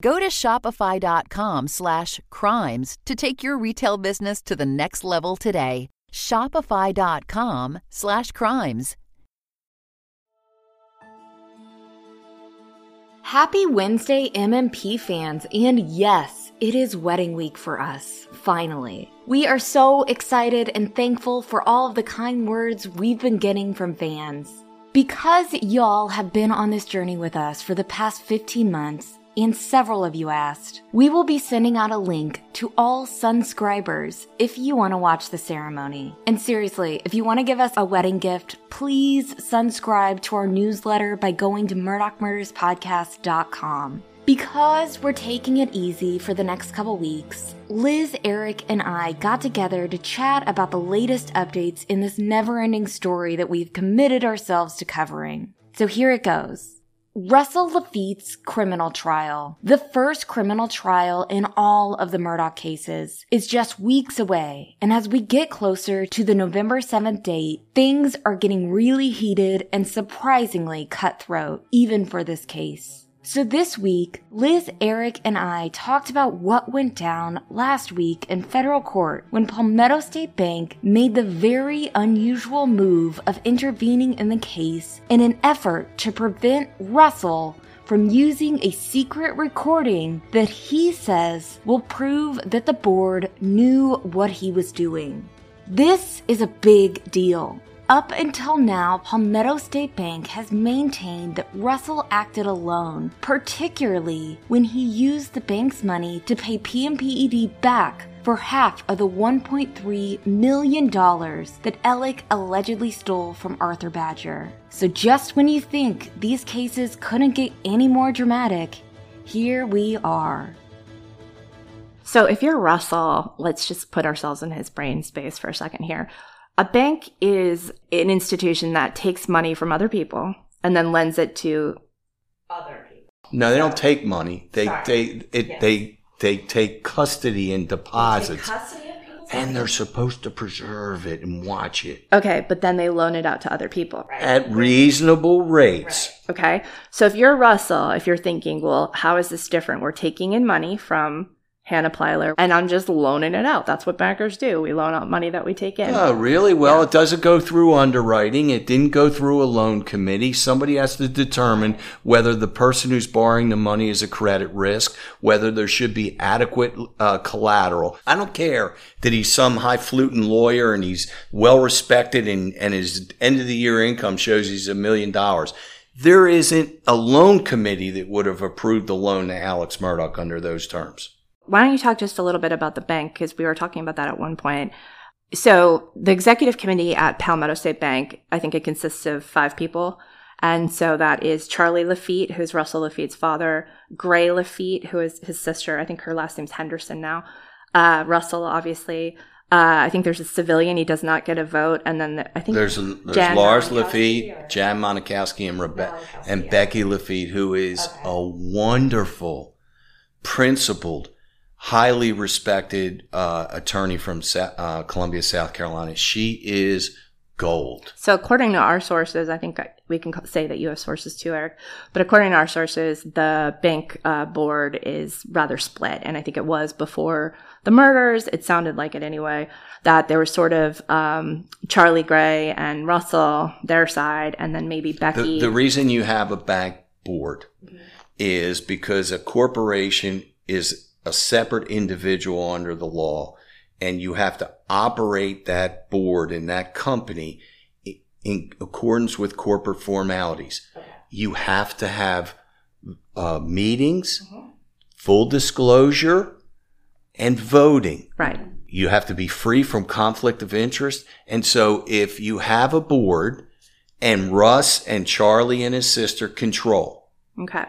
Go to shopify.com slash crimes to take your retail business to the next level today. Shopify.com slash crimes. Happy Wednesday, MMP fans, and yes, it is wedding week for us, finally. We are so excited and thankful for all of the kind words we've been getting from fans. Because y'all have been on this journey with us for the past 15 months, and several of you asked, we will be sending out a link to all Sunscribers if you want to watch the ceremony. And seriously, if you want to give us a wedding gift, please subscribe to our newsletter by going to murdaughmurderspodcast.com. Because we're taking it easy for the next couple weeks, Liz, Eric, and I got together to chat about the latest updates in this never ending story that we've committed ourselves to covering. So here it goes. Russell Laffitte's criminal trial, the first criminal trial in all of the Murdaugh cases, is just weeks away. And as we get closer to the November 7th date, things are getting really heated and surprisingly cutthroat, even for this case. So this week, Liz, Eric, and I talked about what went down last week in federal court when Palmetto State Bank made the very unusual move of intervening in the case in an effort to prevent Russell from using a secret recording that he says will prove that the board knew what he was doing. This is a big deal. Up until now, Palmetto State Bank has maintained that Russell acted alone, particularly when he used the bank's money to pay PMPED back for half of the $1.3 million that Alec allegedly stole from Arthur Badger. So just when you think these cases couldn't get any more dramatic, here we are. So if you're Russell, let's just put ourselves in his brain space for a second here. A bank is an institution that takes money from other people and then lends it to other people. No, they don't take money. They Sorry. they it they they take custody and deposits, Custody and they're supposed to preserve it and watch it Okay, but then they loan it out to other people. Right. at reasonable rates. Okay. So if you're Russell, if you're thinking, well, how is this different? We're taking in money from Hannah Plyler and I'm just loaning it out. That's what bankers do. We loan out money that we take in. Oh, really? Well, it doesn't go through underwriting. It didn't go through a loan committee. Somebody has to determine whether the person who's borrowing the money is a credit risk, whether there should be adequate uh, collateral. I don't care that he's some high fluting lawyer and he's well respected and, and his end of the year income shows he's a million dollars. There isn't a loan committee that would have approved the loan to Alex Murdaugh under those terms. Why don't you talk just a little bit about the bank? Because we were talking about that at one point. So the executive committee at Palmetto State Bank, I think it consists of five people. And so that is Charlie Laffitte, who's Russell Laffitte's father, Gray Laffitte, who is his sister. I think her last name's Henderson now. Uh, Russell, obviously. Uh, I think there's a civilian. He does not get a vote. And then the, I think There's, there's Jan Lars Laffitte, or- Jan Monikowski, and, Rebe- Monikowski, and yeah. Becky Laffitte, who is Okay. a wonderful, principled, highly respected uh, attorney from Sa- uh, Columbia, South Carolina. She is gold. So, according to our sources, I think we can say that you have sources too, Eric. But according to our sources, the bank uh, board is rather split, and I think it was before the murders. It sounded like it anyway. That there was sort of um, Charlie Gray and Russell, their side, and then maybe Becky. The, the reason you have a bank board is because a corporation is a separate individual under the law and you have to operate that board and that company in accordance with corporate formalities. You have to have uh, meetings, full disclosure, and voting. right. You have to be free from conflict of interest. And so if you have a board and Russ and Charlie and his sister control, Okay.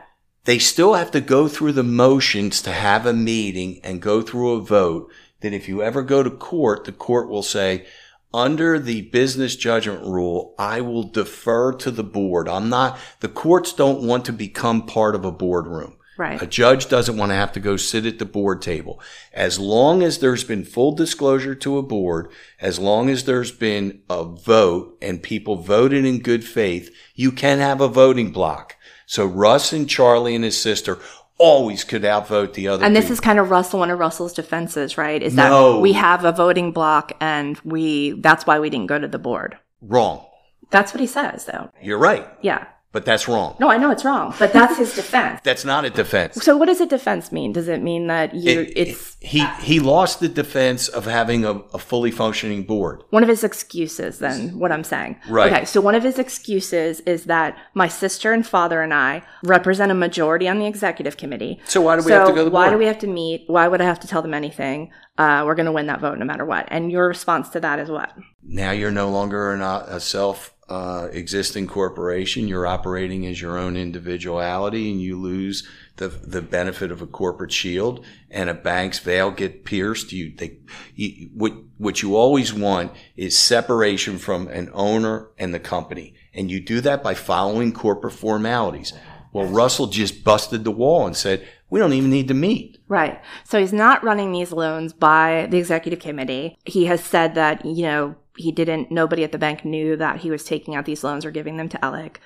They still have to go through the motions to have a meeting and go through a vote that if you ever go to court, the court will say, under the business judgment rule, I will defer to the board. I'm not, the courts don't want to become part of a boardroom. Right. A judge doesn't want to have to go sit at the board table. As long as there's been full disclosure to a board, as long as there's been a vote and people voted in good faith, you can have a voting block. So Russ and Charlie and his sister always could outvote the other. And this people. is kind of Russell, one of Russell's defenses, right? Is that No. we have a voting block and we, that's why we didn't go to the board. wrong. That's what he says, though. You're right, Yeah. But that's wrong. No, I know it's wrong, but that's his defense. That's not a defense. So what does a defense mean? Does it mean that you, It- it's he he lost the defense of having a, a fully functioning board. one of his excuses then what i'm saying Right. okay so one of his excuses is that my sister and father and i represent a majority on the executive committee So why do we have to go to the why board? do we have to meet why would i have to tell them anything uh, we're going to win that vote no matter what and your response to that is what Now you're no longer an, uh, a self uh, existing corporation. You're operating as your own individuality, and you lose the the benefit of a corporate shield. And a bank's veil get pierced. You they you, what what you always want is separation from an owner and the company, and you do that by following corporate formalities. Well, Russell just busted the wall and said we don't even need to meet. Right. So he's not running these loans by the executive committee. He has said that, you know, he didn't, nobody at the bank knew that he was taking out these loans or giving them to Alec.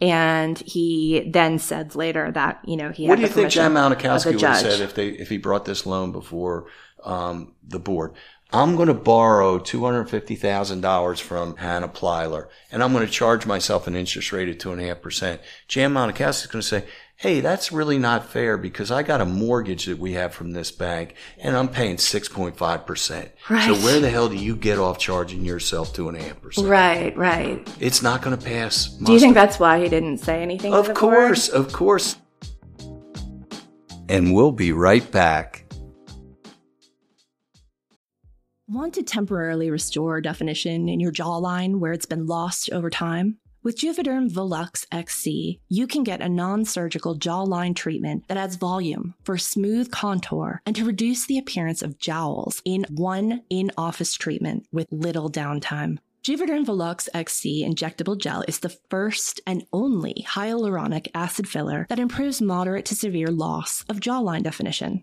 And he then said later that, you know, he had What do you think Jan permission of Malakowski the would have said if they if he brought this loan before um, the board? I'm going to borrow two hundred fifty thousand dollars from Hannah Plyler, and I'm going to charge myself an interest rate of two and a half percent. Jan Malakowski is going to say, "Hey, that's really not fair because I got a mortgage that we have from this bank, and I'm paying six point five percent. Right. So where the hell do you get off charging yourself two and a half percent? Right, right. It's not going to pass. Do you think that's why he didn't say anything? to Of the course, board? of course. And we'll be right back. Want to temporarily restore definition in your jawline where it's been lost over time? With Juvederm Volux XC, you can get a non surgical jawline treatment that adds volume for smooth contour and to reduce the appearance of jowls in one in office treatment with little downtime. Juvederm Volux XC injectable gel is the first and only hyaluronic acid filler that improves moderate to severe loss of jawline definition.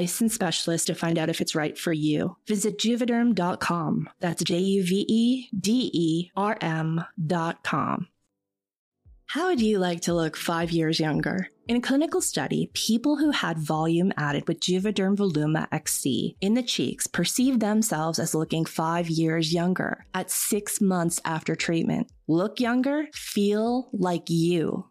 specialist to find out if it's right for you. Visit juvederm.com. That's J U V E D E R M.com. How would you like to look five years younger? In a clinical study, people who had volume added with Juvederm Voluma XC in the cheeks perceived themselves as looking five years younger at six months after treatment. Look younger, feel like you.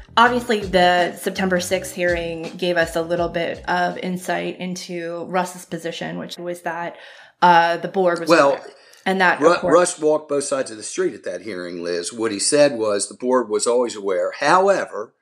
obviously, the September 6th hearing gave us a little bit of insight into Russ's position, which was that uh, the board was Well, aware. and that Ru- Russ walked both sides of the street at that hearing, Liz. What he said was the board was always aware. However,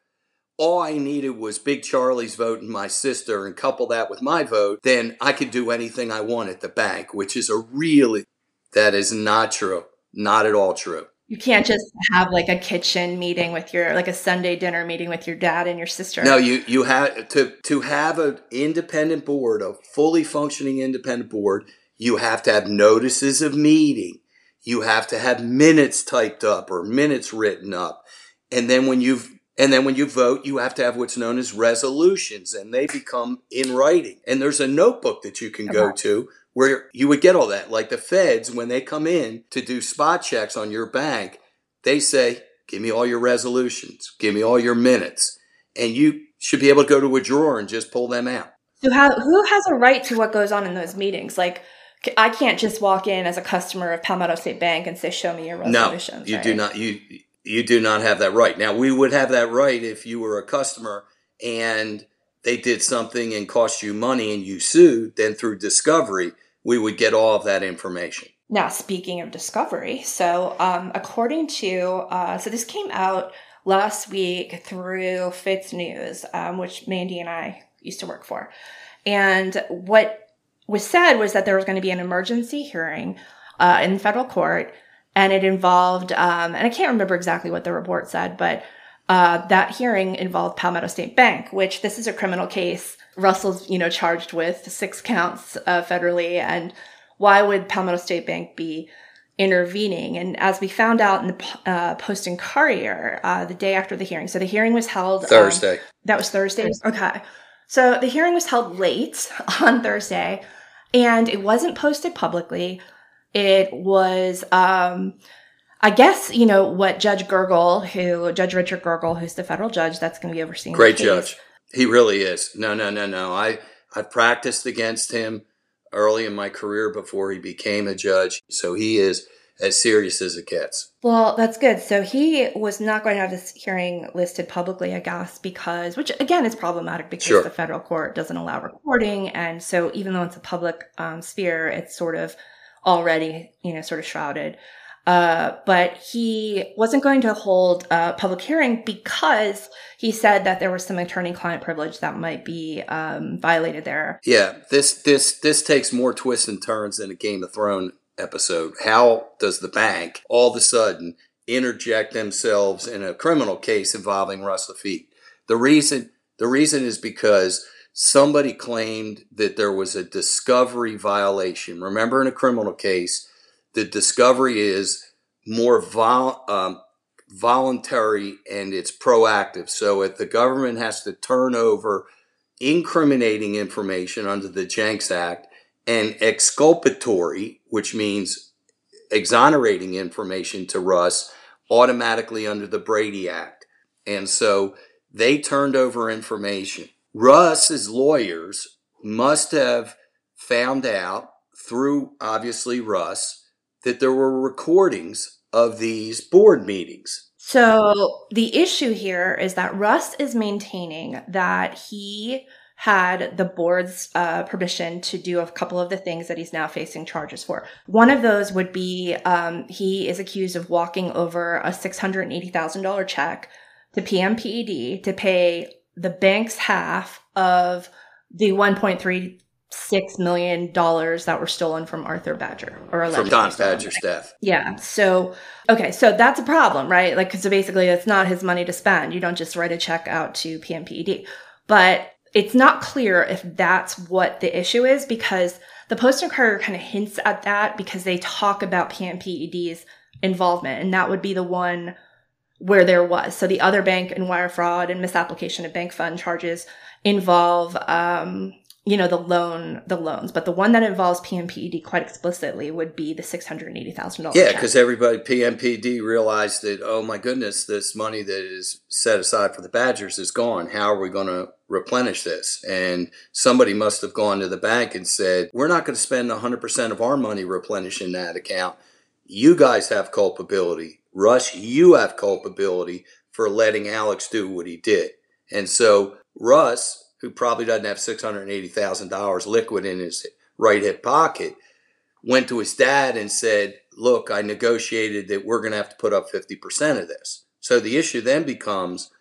all I needed was Big Charlie's vote and my sister, and couple that with my vote, then I could do anything I want at the bank, which is a really, that is not true. Not at all true. You can't just have like a kitchen meeting with your like a Sunday dinner meeting with your dad and your sister. No, you you have to to have an independent board, a fully functioning independent board. You have to have notices of meeting. You have to have minutes typed up or minutes written up, and then when you've and then when you vote, you have to have what's known as resolutions, and they become in writing. And there's a notebook that you can go to where you would get all that. Like the feds, when they come in to do spot checks on your bank, they say, "Give me all your resolutions. Give me all your minutes." and you should be able to go to a drawer and just pull them out. So how, who has a right to what goes on in those meetings? Like, I can't just walk in as a customer of Palmetto State Bank and say, "Show me your resolutions." No, resolutions." you right? do not. You you do not have that right. Now we would have that right if you were a customer and they did something and cost you money and you sued. Then through discovery, we would get all of that information. Now, speaking of discovery, so um, according to uh, so this came out last week through FITSNews, um, which Mandy and I used to work for, and what was said was that there was going to be an emergency hearing uh, in federal court, and it involved um, and I can't remember exactly what the report said, but uh, that hearing involved Palmetto State Bank, which this is a criminal case. Russell's, you know, charged with six counts uh, federally, and why would Palmetto State Bank be intervening? And as we found out in the uh, Post and Courier uh, the day after the hearing, so the hearing was held um, Thursday. that was Thursday. Okay. So the hearing was held late on Thursday and it wasn't posted publicly. It was, um, I guess, you know, what Judge Gergel, who, Judge Richard Gergel, who's the federal judge that's going to be overseeing Great judge. He really is. No, no, no, no. I I practiced against him early in my career before he became a judge. So he is as serious as it gets. Well, that's good. So he was not going to have this hearing listed publicly, I guess, because, which again is problematic because Sure. the federal court doesn't allow recording. And so even though it's a public um, sphere, it's sort of already, you know, sort of shrouded. Uh, but he wasn't going to hold a public hearing because he said that there was some attorney-client privilege that might be um, violated there. Yeah, this this this takes more twists and turns than a Game of Thrones episode. How does the bank all of a sudden interject themselves in a criminal case involving Russ Laffitte? The reason the reason is because somebody claimed that there was a discovery violation. Remember, in a criminal case, the discovery is more vol- um, voluntary and it's proactive. So if the government has to turn over incriminating information under the Jencks Act and exculpatory, which means exonerating information to Russ, automatically under the Brady Act. And so they turned over information. Russ's lawyers must have found out through obviously Russ that there were recordings of these board meetings. So the issue here is that Russ is maintaining that he had the board's uh, permission to do a couple of the things that he's now facing charges for. One of those would be um, he is accused of walking over a $680,000 check to PMPED to pay the bank's half of the 1.36 million dollars that were stolen from Arthur Badger or From Don. Badger's death. Yeah. So, okay. So that's a problem, right? Like, cause so basically it's not his money to spend. You don't just write a check out to PMPED. But it's not clear if that's what the issue is because the Post and Courier kind of hints at that because they talk about PMPED's involvement. And that would be the one where there was. So the other bank and wire fraud and misapplication of bank fund charges involve um, you know the loan the loans but the one that involves pmped quite explicitly would be the $680000 yeah because everybody pmped realized that oh my goodness this money that is set aside for the badgers is gone. How are we going to replenish this? And somebody must have gone to the bank and said we're not going to spend 100% of our money replenishing that account. You guys have culpability. Russ you have culpability for letting alex do what he did. And so russ who probably doesn't have $680,000 liquid in his right hip pocket, went to his dad and said, Look, I negotiated that we're going to have to put up 50% of this. So the issue then becomes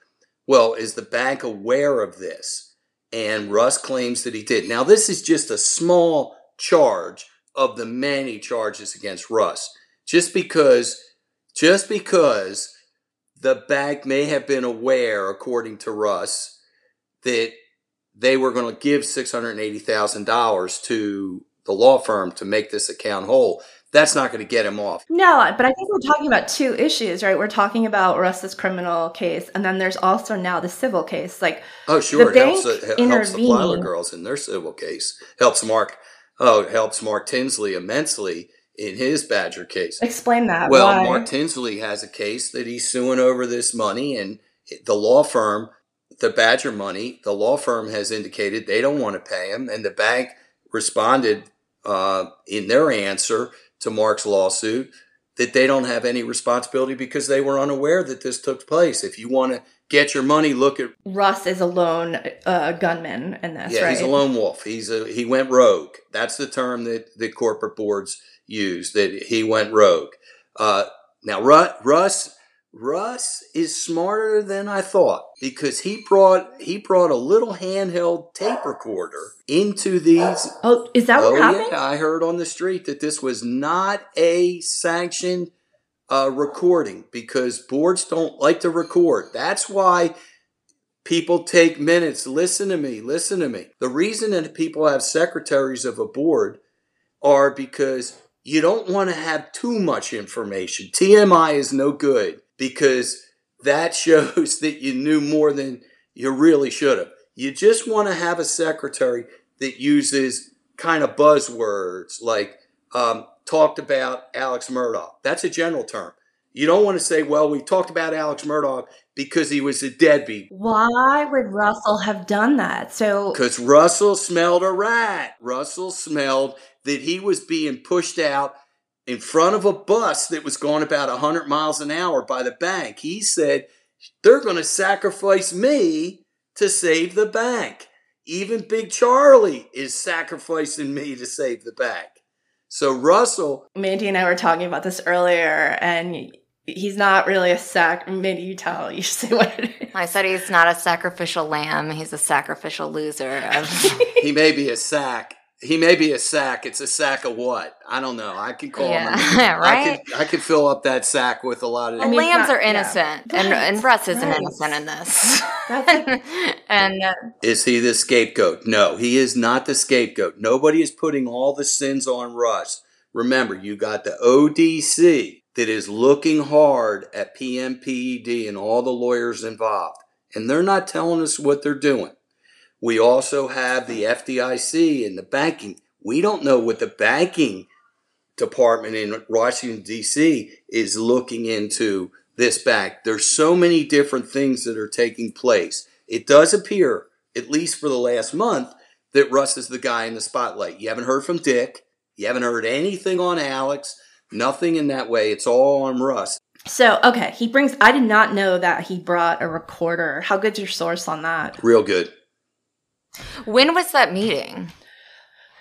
well, is the bank aware of this? And Russ claims that he did. Now, this is just a small charge of the many charges against Russ. Just because, just because the bank may have been aware, according to Russ, that they were going to give $680,000 to the law firm to make this account whole. That's not going to get him off. No, but I think we're talking about two issues, right? We're talking about Russ's criminal case, and then there's also now the civil case. Like, oh, sure, it helps, it helps the Plyler girls in their civil case. Helps Mark. Oh, it helps Mark Tinsley immensely in his Badger case. Explain that. Well, Why? Mark Tinsley has a case that he's suing over this money, and the law firm the Badger money, the law firm has indicated they don't want to pay him, and the bank responded uh, in their answer to Mark's lawsuit that they don't have any responsibility because they were unaware that this took place. If you want to get your money, look at Russ is a lone uh, gunman in this. Yeah, right? he's a lone wolf. He's a he went rogue. That's the term that the corporate boards use. That he went rogue. Uh, now, Russ Russ is smarter than I thought because he brought he brought a little handheld tape recorder into these. Oh, is that what oh, happened? Yeah, I heard on the street that this was not a sanctioned uh, recording because boards don't like to record. That's why people take minutes. Listen to me. Listen to me. The reason that people have secretaries of a board are because you don't want to have too much information. TMI is no good because that shows that you knew more than you really should have. You just want to have a secretary that uses kind of buzzwords like um, talked about Alex Murdaugh. That's a general term. You don't want to say, well, we talked about Alex Murdaugh because he was a deadbeat. Why would Russell have done that? So because Russell smelled a rat. Russell smelled that he was being pushed out in front of a bus that was going about 100 miles an hour by the bank. He said, They're going to sacrifice me to save the bank. Even Big Charlie is sacrificing me to save the bank. So Russell. Mandy and I were talking about this earlier, and he's not really a sac. Mandy, you tell. You say what it is. I said he's not a sacrificial lamb. He's a sacrificial loser. he may be a sack, he may be a sack. It's a sack of what? I don't know. I can call yeah. him. right. I could, I could fill up that sack with a lot of. Well, lambs not, are innocent, yeah. and and Russ isn't right. innocent in this. and, and uh, is he the scapegoat? No, he is not the scapegoat. Nobody is putting all the sins on Russ. Remember, you got the ODC that is looking hard at PMPED and all the lawyers involved, and they're not telling us what they're doing. We also have the FDIC and the banking. We don't know what the banking department in Washington, D.C. is looking into this bank. There's so many different things that are taking place. It does appear, at least for the last month, that Russ is the guy in the spotlight. You haven't heard from Dick. You haven't heard anything on Alex. Nothing in that way. It's all on Russ. So, okay, he brings, I did not know that he brought a recorder. How good's your source on that? Real good. When was that meeting?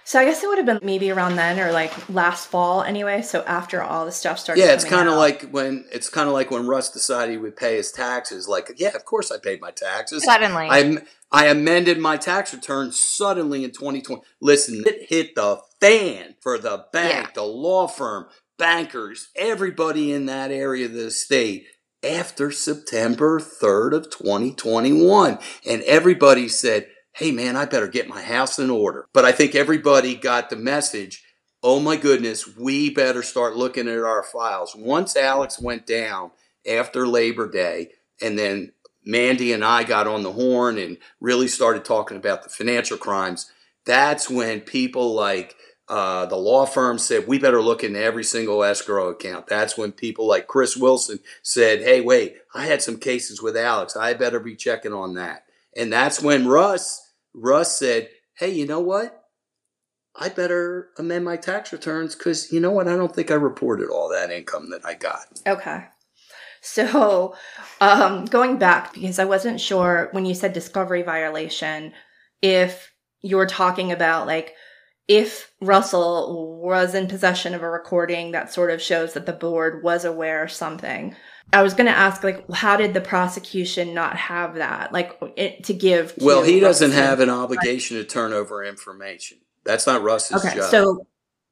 So I guess it would have been maybe around then or like last fall anyway. So after all the stuff started. Yeah, it's kind of like when it's kind of like when Russ decided he would pay his taxes. Like, yeah, of course I paid my taxes. Suddenly, I I amended my tax return suddenly in 2020. Listen, it hit the fan for the bank, yeah. the law firm, bankers, everybody in that area of the state after September 3rd of 2021, and everybody said hey man, I better get my house in order. But I think everybody got the message oh my goodness, we better start looking at our files. Once Alex went down after Labor Day, and then Mandy and I got on the horn and really started talking about the financial crimes. That's when people like uh, the law firm said we better look into every single escrow account. That's when people like Chris Wilson said, "Hey, wait, I had some cases with Alex. I better be checking on that." And that's when Russ Russ said, "Hey, you know what? I better amend my tax returns because you know what? I don't think I reported all that income that I got." Okay. So, um, going back because I wasn't sure when you said discovery violation, if you were talking about like if Russell was in possession of a recording that sort of shows that the board was aware of something. I was going to ask, like, how did the prosecution not have that, like, it, to give? To well, he doesn't have an obligation to turn over information. That's not Russ's Okay, job. so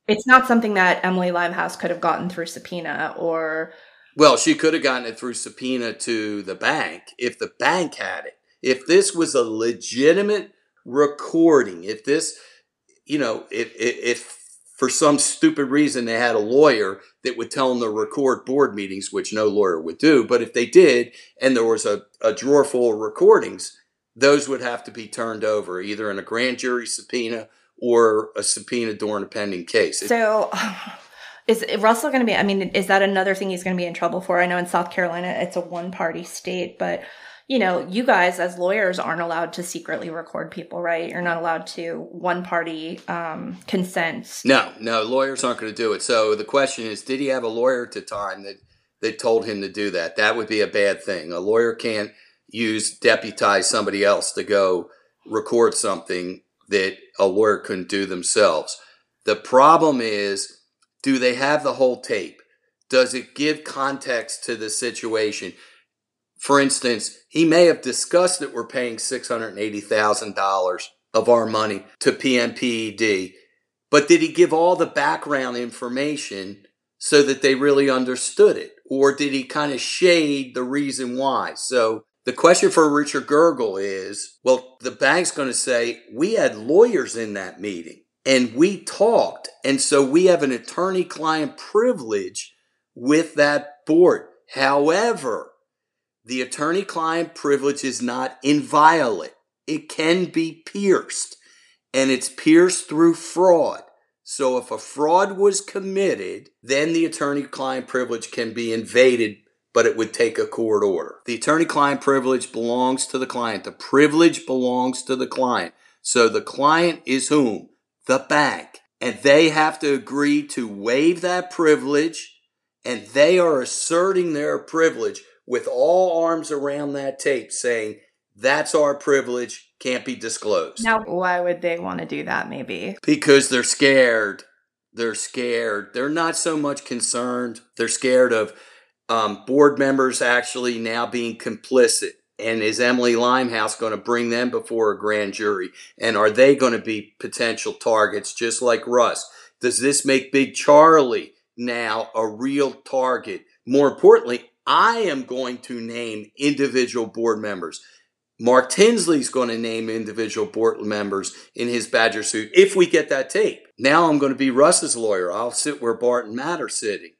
it's not something that Emily Limehouse could have gotten through subpoena or. Well, she could have gotten it through subpoena to the bank if the bank had it. If this was a legitimate recording, if this, you know, if, if, if for some stupid reason they had a lawyer that would tell them to record board meetings, which no lawyer would do, but if they did and there was a, a drawer full of recordings, those would have to be turned over either in a grand jury subpoena or a subpoena during a pending case. So, is Russell going to be? I mean, is that another thing he's going to be in trouble for? I know in South Carolina it's a one party state, but you know, you guys as lawyers aren't allowed to secretly record people, right? You're not allowed to one party um, consent. No, no, lawyers aren't going to do it. So the question is, did he have a lawyer at the time that that told him to do that? That would be a bad thing. A lawyer can't use deputize somebody else to go record something that a lawyer couldn't do themselves. The problem is, do they have the whole tape? Does it give context to the situation? For instance, he may have discussed that we're paying $680,000 of our money to PMPED, but did he give all the background information so that they really understood it? Or did he kind of shade the reason why? So the question for Richard Gergel is well, the bank's going to say, we had lawyers in that meeting and we talked. And so we have an attorney client privilege with that board. However, the attorney client privilege is not inviolate. It can be pierced and it's pierced through fraud. So if a fraud was committed, then the attorney client privilege can be invaded, but it would take a court order. The attorney client privilege belongs to the client. The privilege belongs to the client. So the client is whom? The bank. And they have to agree to waive that privilege and they are asserting their privilege with all arms around that tape saying, that's our privilege, can't be disclosed. Now, why would they want to do that? Maybe Because they're scared. They're scared. They're not so much concerned. They're scared of um, board members actually now being complicit. And is Emily Limehouse going to bring them before a grand jury? And are they going to be potential targets just like Russ? Does this make Big Charlie now a real target? More importantly, I am going to name individual board members. Mark Tinsley's going to name individual board members in his Badger suit if we get that tape. Now I'm going to be Russ's lawyer. I'll sit where Bart and Matt are sitting.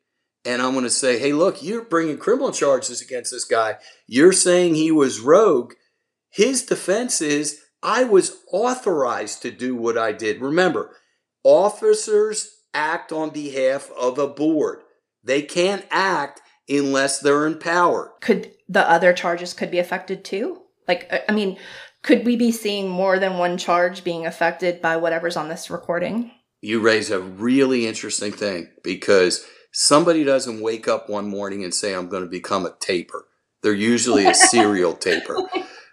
And I'm going to say, hey, look, you're bringing criminal charges against this guy. You're saying he was rogue. His defense is, I was authorized to do what I did. Remember, officers act on behalf of a board. They can't act unless they're in power. could the other charges could be affected too? Like, I- mean, could we be seeing more than one charge being affected by whatever's on this recording? You raise a really interesting thing because somebody doesn't wake up one morning and say, I'm going to become a taper. They're usually a serial taper.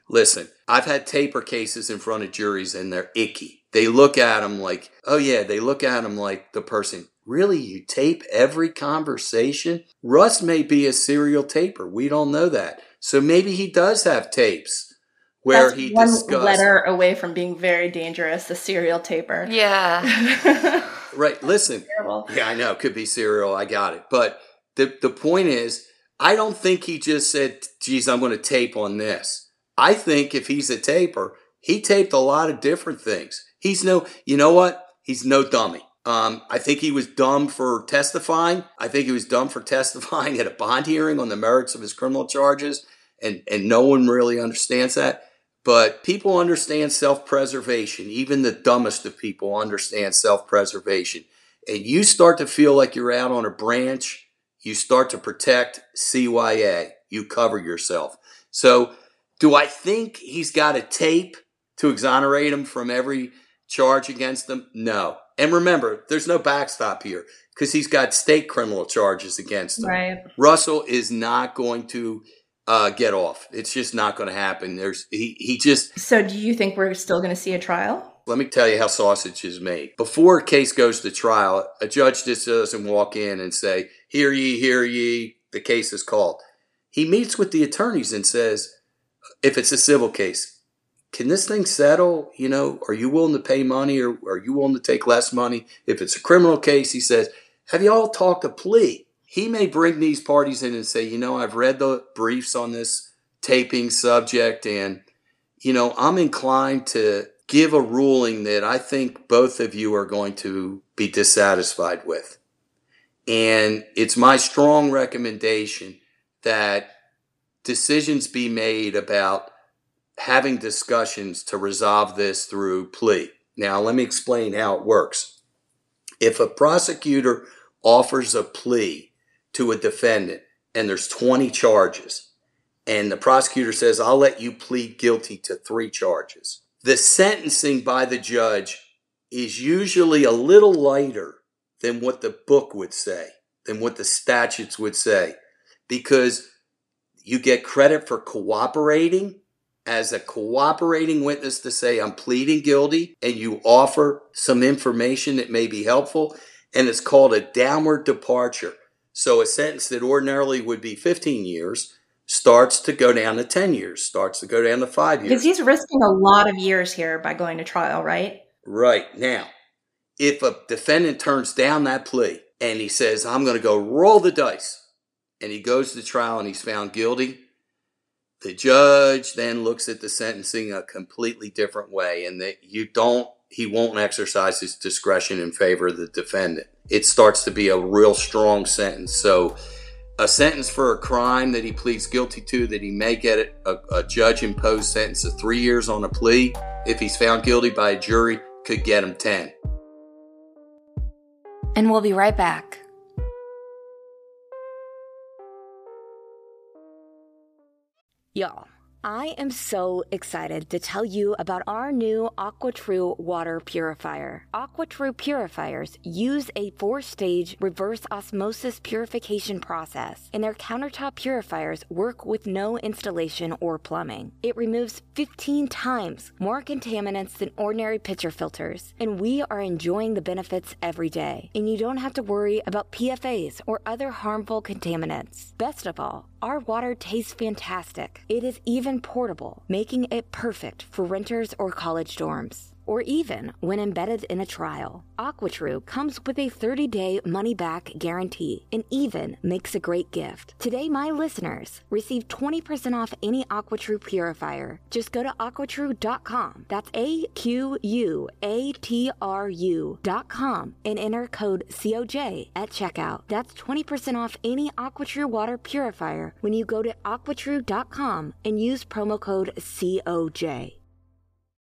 Listen, I've had taper cases in front of juries and they're icky. They look at them like, oh yeah, they look at them like the person, really, you tape every conversation? Russ may be a serial taper. We don't know that. So maybe he does have tapes where That's he one discussed. letter away from being very dangerous, a serial taper. Yeah. Right. Listen. Yeah, I know. Could be serial. I got it. But the the point is, I don't think he just said, "Geez, I'm going to tape on this." I think if he's a taper, he taped a lot of different things. He's no, you know what? He's no dummy. Um, I think he was dumb for testifying. I think he was dumb for testifying at a bond hearing on the merits of his criminal charges, and and no one really understands that. But people understand self preservation. Even the dumbest of people understand self preservation. And you start to feel like you're out on a branch, you start to protect CYA. You cover yourself. So, do I think he's got a tape to exonerate him from every charge against him? No. And remember, there's no backstop here because he's got state criminal charges against him. Right. Russell is not going to uh, get off. It's just not going to happen. There's he he just So, do you think we're still going to see a trial? let me tell you how sausage is made. Before a case goes to trial, a judge just doesn't walk in and say, "Hear ye, hear ye." The case is called. He meets with the attorneys and says, if it's a civil case, can this thing settle? You know, are you willing to pay money or are you willing to take less money? If it's a criminal case, he says, have you all talked a plea? He may bring these parties in and say, you know, I've read the briefs on this taping subject and, you know, I'm inclined to give a ruling that I think both of you are going to be dissatisfied with. And it's my strong recommendation that decisions be made about having discussions to resolve this through plea. Now, let me explain how it works. If a prosecutor offers a plea to a defendant and there's 20 charges, and the prosecutor says, I'll let you plead guilty to three charges, the sentencing by the judge is usually a little lighter than what the book would say, than what the statutes would say, because you get credit for cooperating as a cooperating witness to say, I'm pleading guilty, and you offer some information that may be helpful, and it's called a downward departure. So a sentence that ordinarily would be 15 years starts to go down to 10 years, starts to go down to five years. Because he's risking a lot of years here by going to trial, right? Right. Now, if a defendant turns down that plea and he says, I'm going to go roll the dice, and he goes to trial and he's found guilty, the judge then looks at the sentencing a completely different way and that you don't he won't exercise his discretion in favor of the defendant. It starts to be a real strong sentence. So a sentence for a crime that he pleads guilty to that he may get a, a judge imposed sentence of three years on a plea if he's found guilty by a jury could get him 10 And we'll be right back. Y'all, I am so excited to tell you about our new AquaTru water purifier. AquaTru purifiers use a four stage reverse osmosis purification process, and their countertop purifiers work with no installation or plumbing. It removes 15 times more contaminants than ordinary pitcher filters, and we are enjoying the benefits every day. And you don't have to worry about PFAs or other harmful contaminants. Best of all, our water tastes fantastic. It is even portable, making it perfect for renters or college dorms. Or even when embedded in a trial. AquaTru comes with a 30 day money back guarantee and even makes a great gift. Today, my listeners receive 20% off any AquaTru purifier. Just go to aquatru.com. That's A Q U A T R U.com and enter code COJ at checkout. That's 20% off any AquaTru water purifier when you go to aquatru.com and use promo code COJ.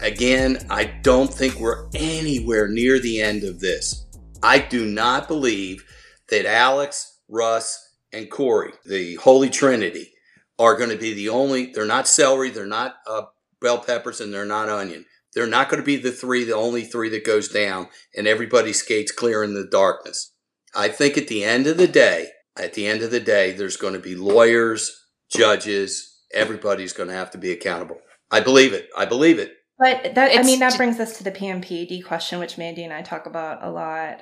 Again, I don't think we're anywhere near the end of this. I do not believe that Alex, Russ, and Cory, the Holy Trinity, are going to be the only. They're not celery, they're not uh, bell peppers, and they're not onion. They're not going to be the three, the only three that goes down, and everybody skates clear in the darkness. I think at the end of the day, at the end of the day, there's going to be lawyers, judges, everybody's going to have to be accountable. I believe it. I believe it. But that, I mean, that ju- brings us to the PMPED question, which Mandy and I talk about a lot.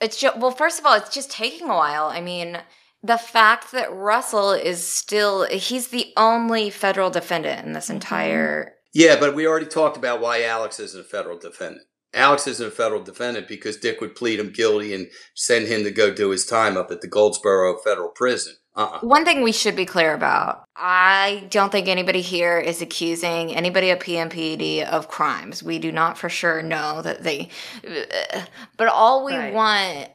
It's just, well, first of all, it's just taking a while. I mean, the fact that Russell is still, he's the only federal defendant in this Mm-hmm. entire. Yeah, but we already talked about why Alex isn't a federal defendant. Alex isn't a federal defendant because Dick would plead him guilty and send him to go do his time up at the Goldsboro Federal Prison. Uh-uh. One thing we should be clear about I don't think anybody here is accusing anybody at PMPED of crimes. We do not for sure know that they. But all we Right. want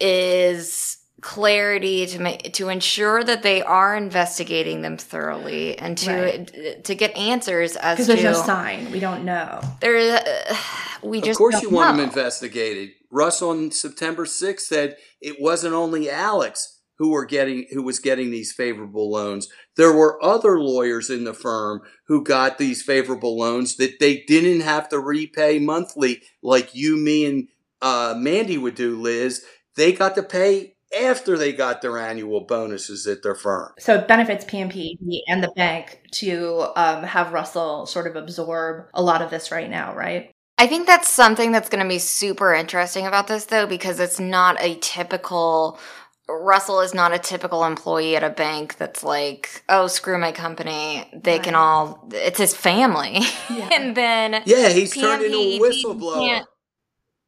is clarity to make to ensure that they are investigating them thoroughly and to Right. to get answers as Because to there's no sign. We don't know. there uh, we just of course, don't you want them investigated. Russ on September 6th said it wasn't only Alex who were getting who was getting these favorable loans. There were other lawyers in the firm who got these favorable loans that they didn't have to repay monthly like you, me, and uh, Mandy would do. Liz, they got to pay after they got their annual bonuses at their firm. So it benefits PMPED and the bank to um, have Russell sort of absorb a lot of this right now, right? I think that's something that's going to be super interesting about this, though, because it's not a typical. Russell is not a typical employee at a bank that's like, oh, screw my company. They can all. It's his family, Yeah. and then Yeah, he's turned into a whistleblower. can't-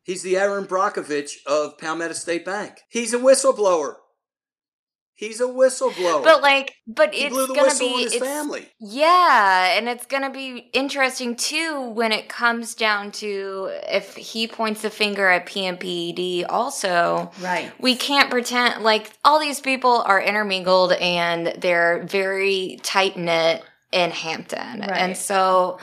He's the Erin Brockovich of Palmetto State Bank. He's a whistleblower. He's a whistleblower. But like, but he it's blew the gonna be his it's- family. Yeah, and it's going to be interesting too when it comes down to if he points the finger at PMPED also. Right. We can't pretend like all these people are intermingled and they're very tight knit in Hampton. Right. And so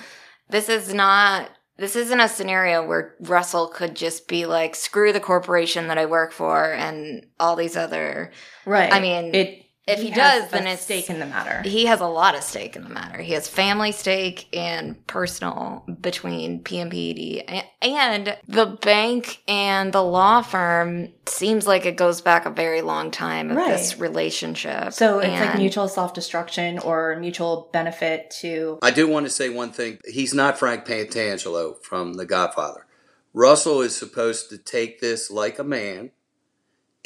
this is not this isn't a scenario where Russell could just be like, screw the corporation that I work for and all these other Right. I mean, it. If he has does, then a it's- stake in the matter. he has a lot of stake in the matter. He has family stake and personal between PMPED and, and the bank and the law firm seems like it goes back a very long time of this relationship. So it's like mutual self destruction or mutual benefit to. I do want to say one thing. He's not Frank Pantangelo from The Godfather. Russell is supposed to take this like a man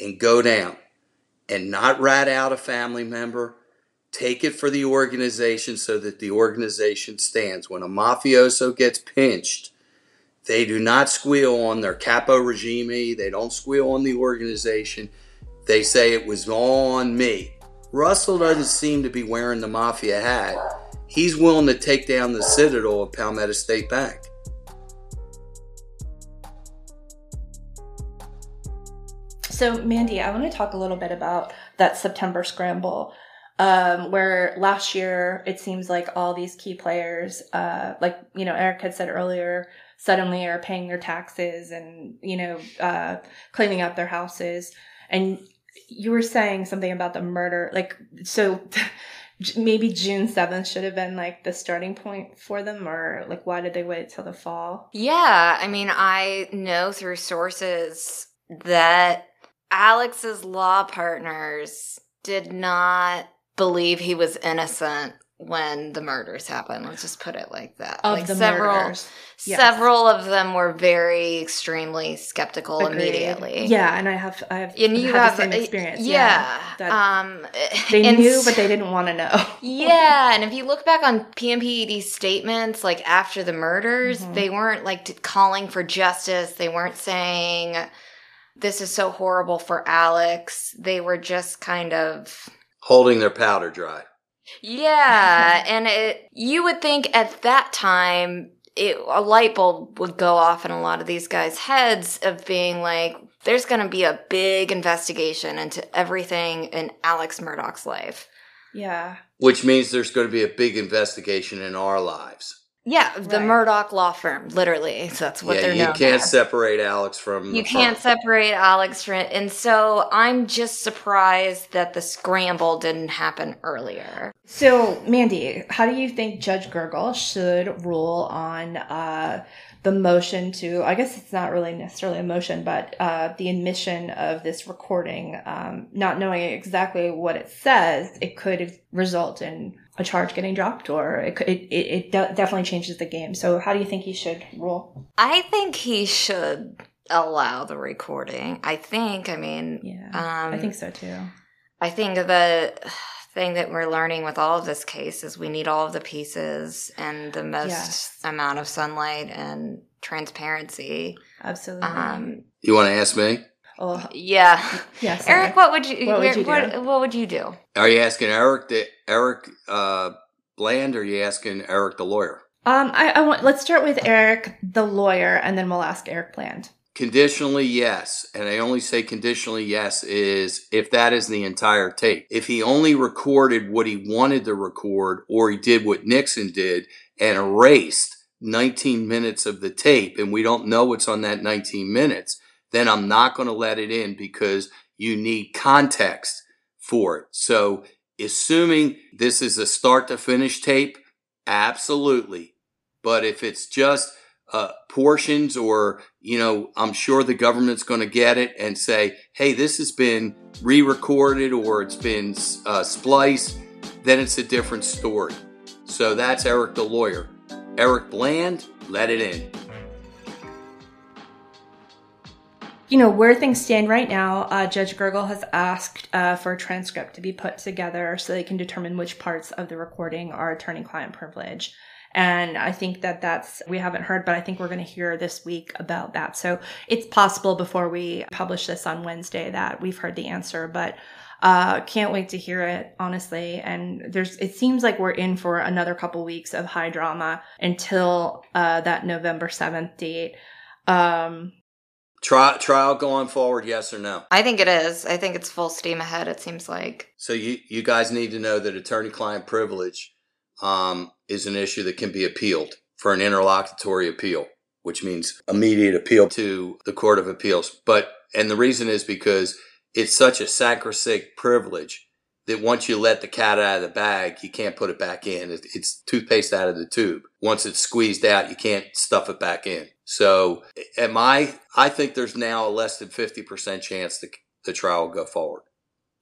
and go down and not rat out a family member. Take it for the organization so that the organization stands. When a mafioso gets pinched, they do not squeal on their capo regime. They don't squeal on the organization. They say it was on me. Russell doesn't seem to be wearing the mafia hat. He's willing to take down the citadel of Palmetto State Bank. So, Mandy, I want to talk a little bit about that September scramble, um, where last year it seems like all these key players, uh, like you know Eric had said earlier, suddenly are paying their taxes and you know uh, cleaning up their houses, and you were saying something about the murder, like so. Maybe June 7th should have been like the starting point for them, or like why did they wait till the fall? Yeah, I mean, I know through sources that Alex's law partners did not believe he was innocent when the murders happened. Let's just put it like that. Of like the several murders. Yes. several of them were very extremely skeptical Agreed. immediately. Yeah, and I have I have And you had have the same uh, experience. Yeah. that um they knew, but they didn't want to know. yeah, and if you look back on PMPED's statements, like after the murders, Mhm. they weren't like calling for justice. They weren't saying this is so horrible for Alex. They were just kind of Holding their powder dry. yeah, and it you would think at that time it, a light bulb would go off in a lot of these guys' heads of being like, there's going to be a big investigation into everything in Alex Murdaugh's life. Yeah, Which means there's going to be a big investigation in our lives. Yeah, the Right. Murdaugh law firm, literally. So that's what yeah, they're you known You can't as. separate Alex from. You the can't firm. separate Alex from and so I'm just surprised that the scramble didn't happen earlier. So, Mandy, how do you think Judge Gergel should rule on uh, the motion to, I guess it's not really necessarily a motion, but uh, the admission of this recording? Um, not knowing exactly what it says, it could result in a charge getting dropped, or it, could, it, it, it de- definitely changes the game. So, how do you think he should rule? I think he should allow the recording. I think, I mean, Yeah, um, I think so too. I think the thing that we're learning with all of this case is we need all of the pieces and the most Yes. amount of sunlight and transparency. Absolutely. Um, You want to ask me? Oh, yeah. yes, Eric, what would you What would you what, do? what would you do? Are you asking Eric the Eric uh, Bland, or are you asking Eric the lawyer? Um, I, I want. Let's start with Eric, the lawyer, and then we'll ask Eric Bland. Conditionally, yes. And I only say conditionally yes is if that is the entire tape. If he only recorded what he wanted to record, or he did what Nixon did and erased 19 minutes of the tape, and we don't know what's on that 19 minutes, then I'm not going to let it in because you need context for it. So, assuming this is a start to finish tape, absolutely. But if it's just uh, portions or you know i'm sure the government's going to get it and say hey this has been re-recorded or it's been uh, spliced then it's a different story so that's eric the lawyer eric bland let it in you know where things stand right now uh, judge gergel has asked uh, for a transcript to be put together so they can determine which parts of the recording are attorney-client privilege. And i think that that's we haven't heard but i think we're going to hear this week about that. So it's possible before we publish this on wednesday that we've heard the answer but uh, can't wait to hear it honestly. And there's it seems like we're in for another couple weeks of high drama until uh, that november 7th date. Um Tri- trial going forward yes or no I think it is. I think it's full steam ahead. It seems like. so you, you guys need to know that attorney-client privilege um, is an issue that can be appealed for an interlocutory appeal which means immediate appeal to the court of appeals but and the reason is because it's such a sacrosanct privilege that once you let the cat out of the bag, you can't put it back in. It- It's toothpaste out of the tube. Once it's squeezed out, you can't stuff it back in. So, am I? I think there's now a less than fifty percent chance that the trial will go forward.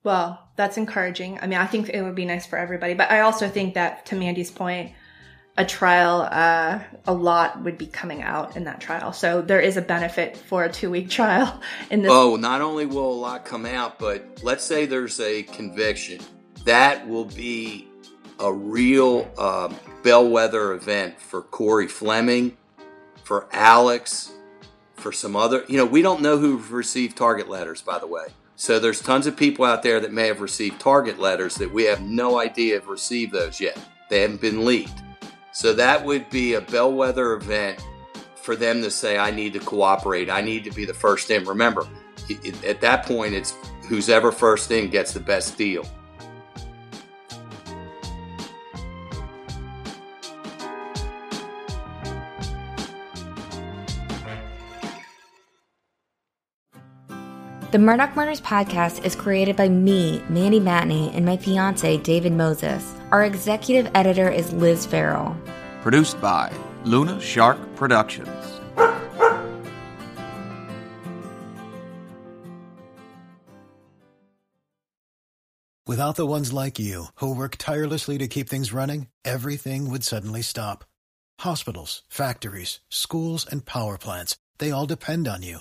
Well, that's encouraging. I mean, I think it would be nice for everybody, but I also think that to Mandy's point, a trial, uh, a lot would be coming out in that trial. So there is a benefit for a two week trial in this. Oh, not only will a lot come out, but let's say there's a conviction. That will be a real uh, bellwether event for Cory Fleming, for Alex, for some other. You know, we don't know who've received target letters, by the way. So there's tons of people out there that may have received target letters that we have no idea have received those yet. They haven't been leaked. So that would be a bellwether event for them to say, I need to cooperate. I need to be the first in. Remember, at that point, it's who's ever first in gets the best deal. The Murdaugh Murders podcast is created by me, Mandy Matney, and my fiance, David Moses. Our executive editor is Liz Farrell. Produced by Luna Shark Productions. Without the ones like you, who work tirelessly to keep things running, everything would suddenly stop. Hospitals, factories, schools, and power plants, they all depend on you.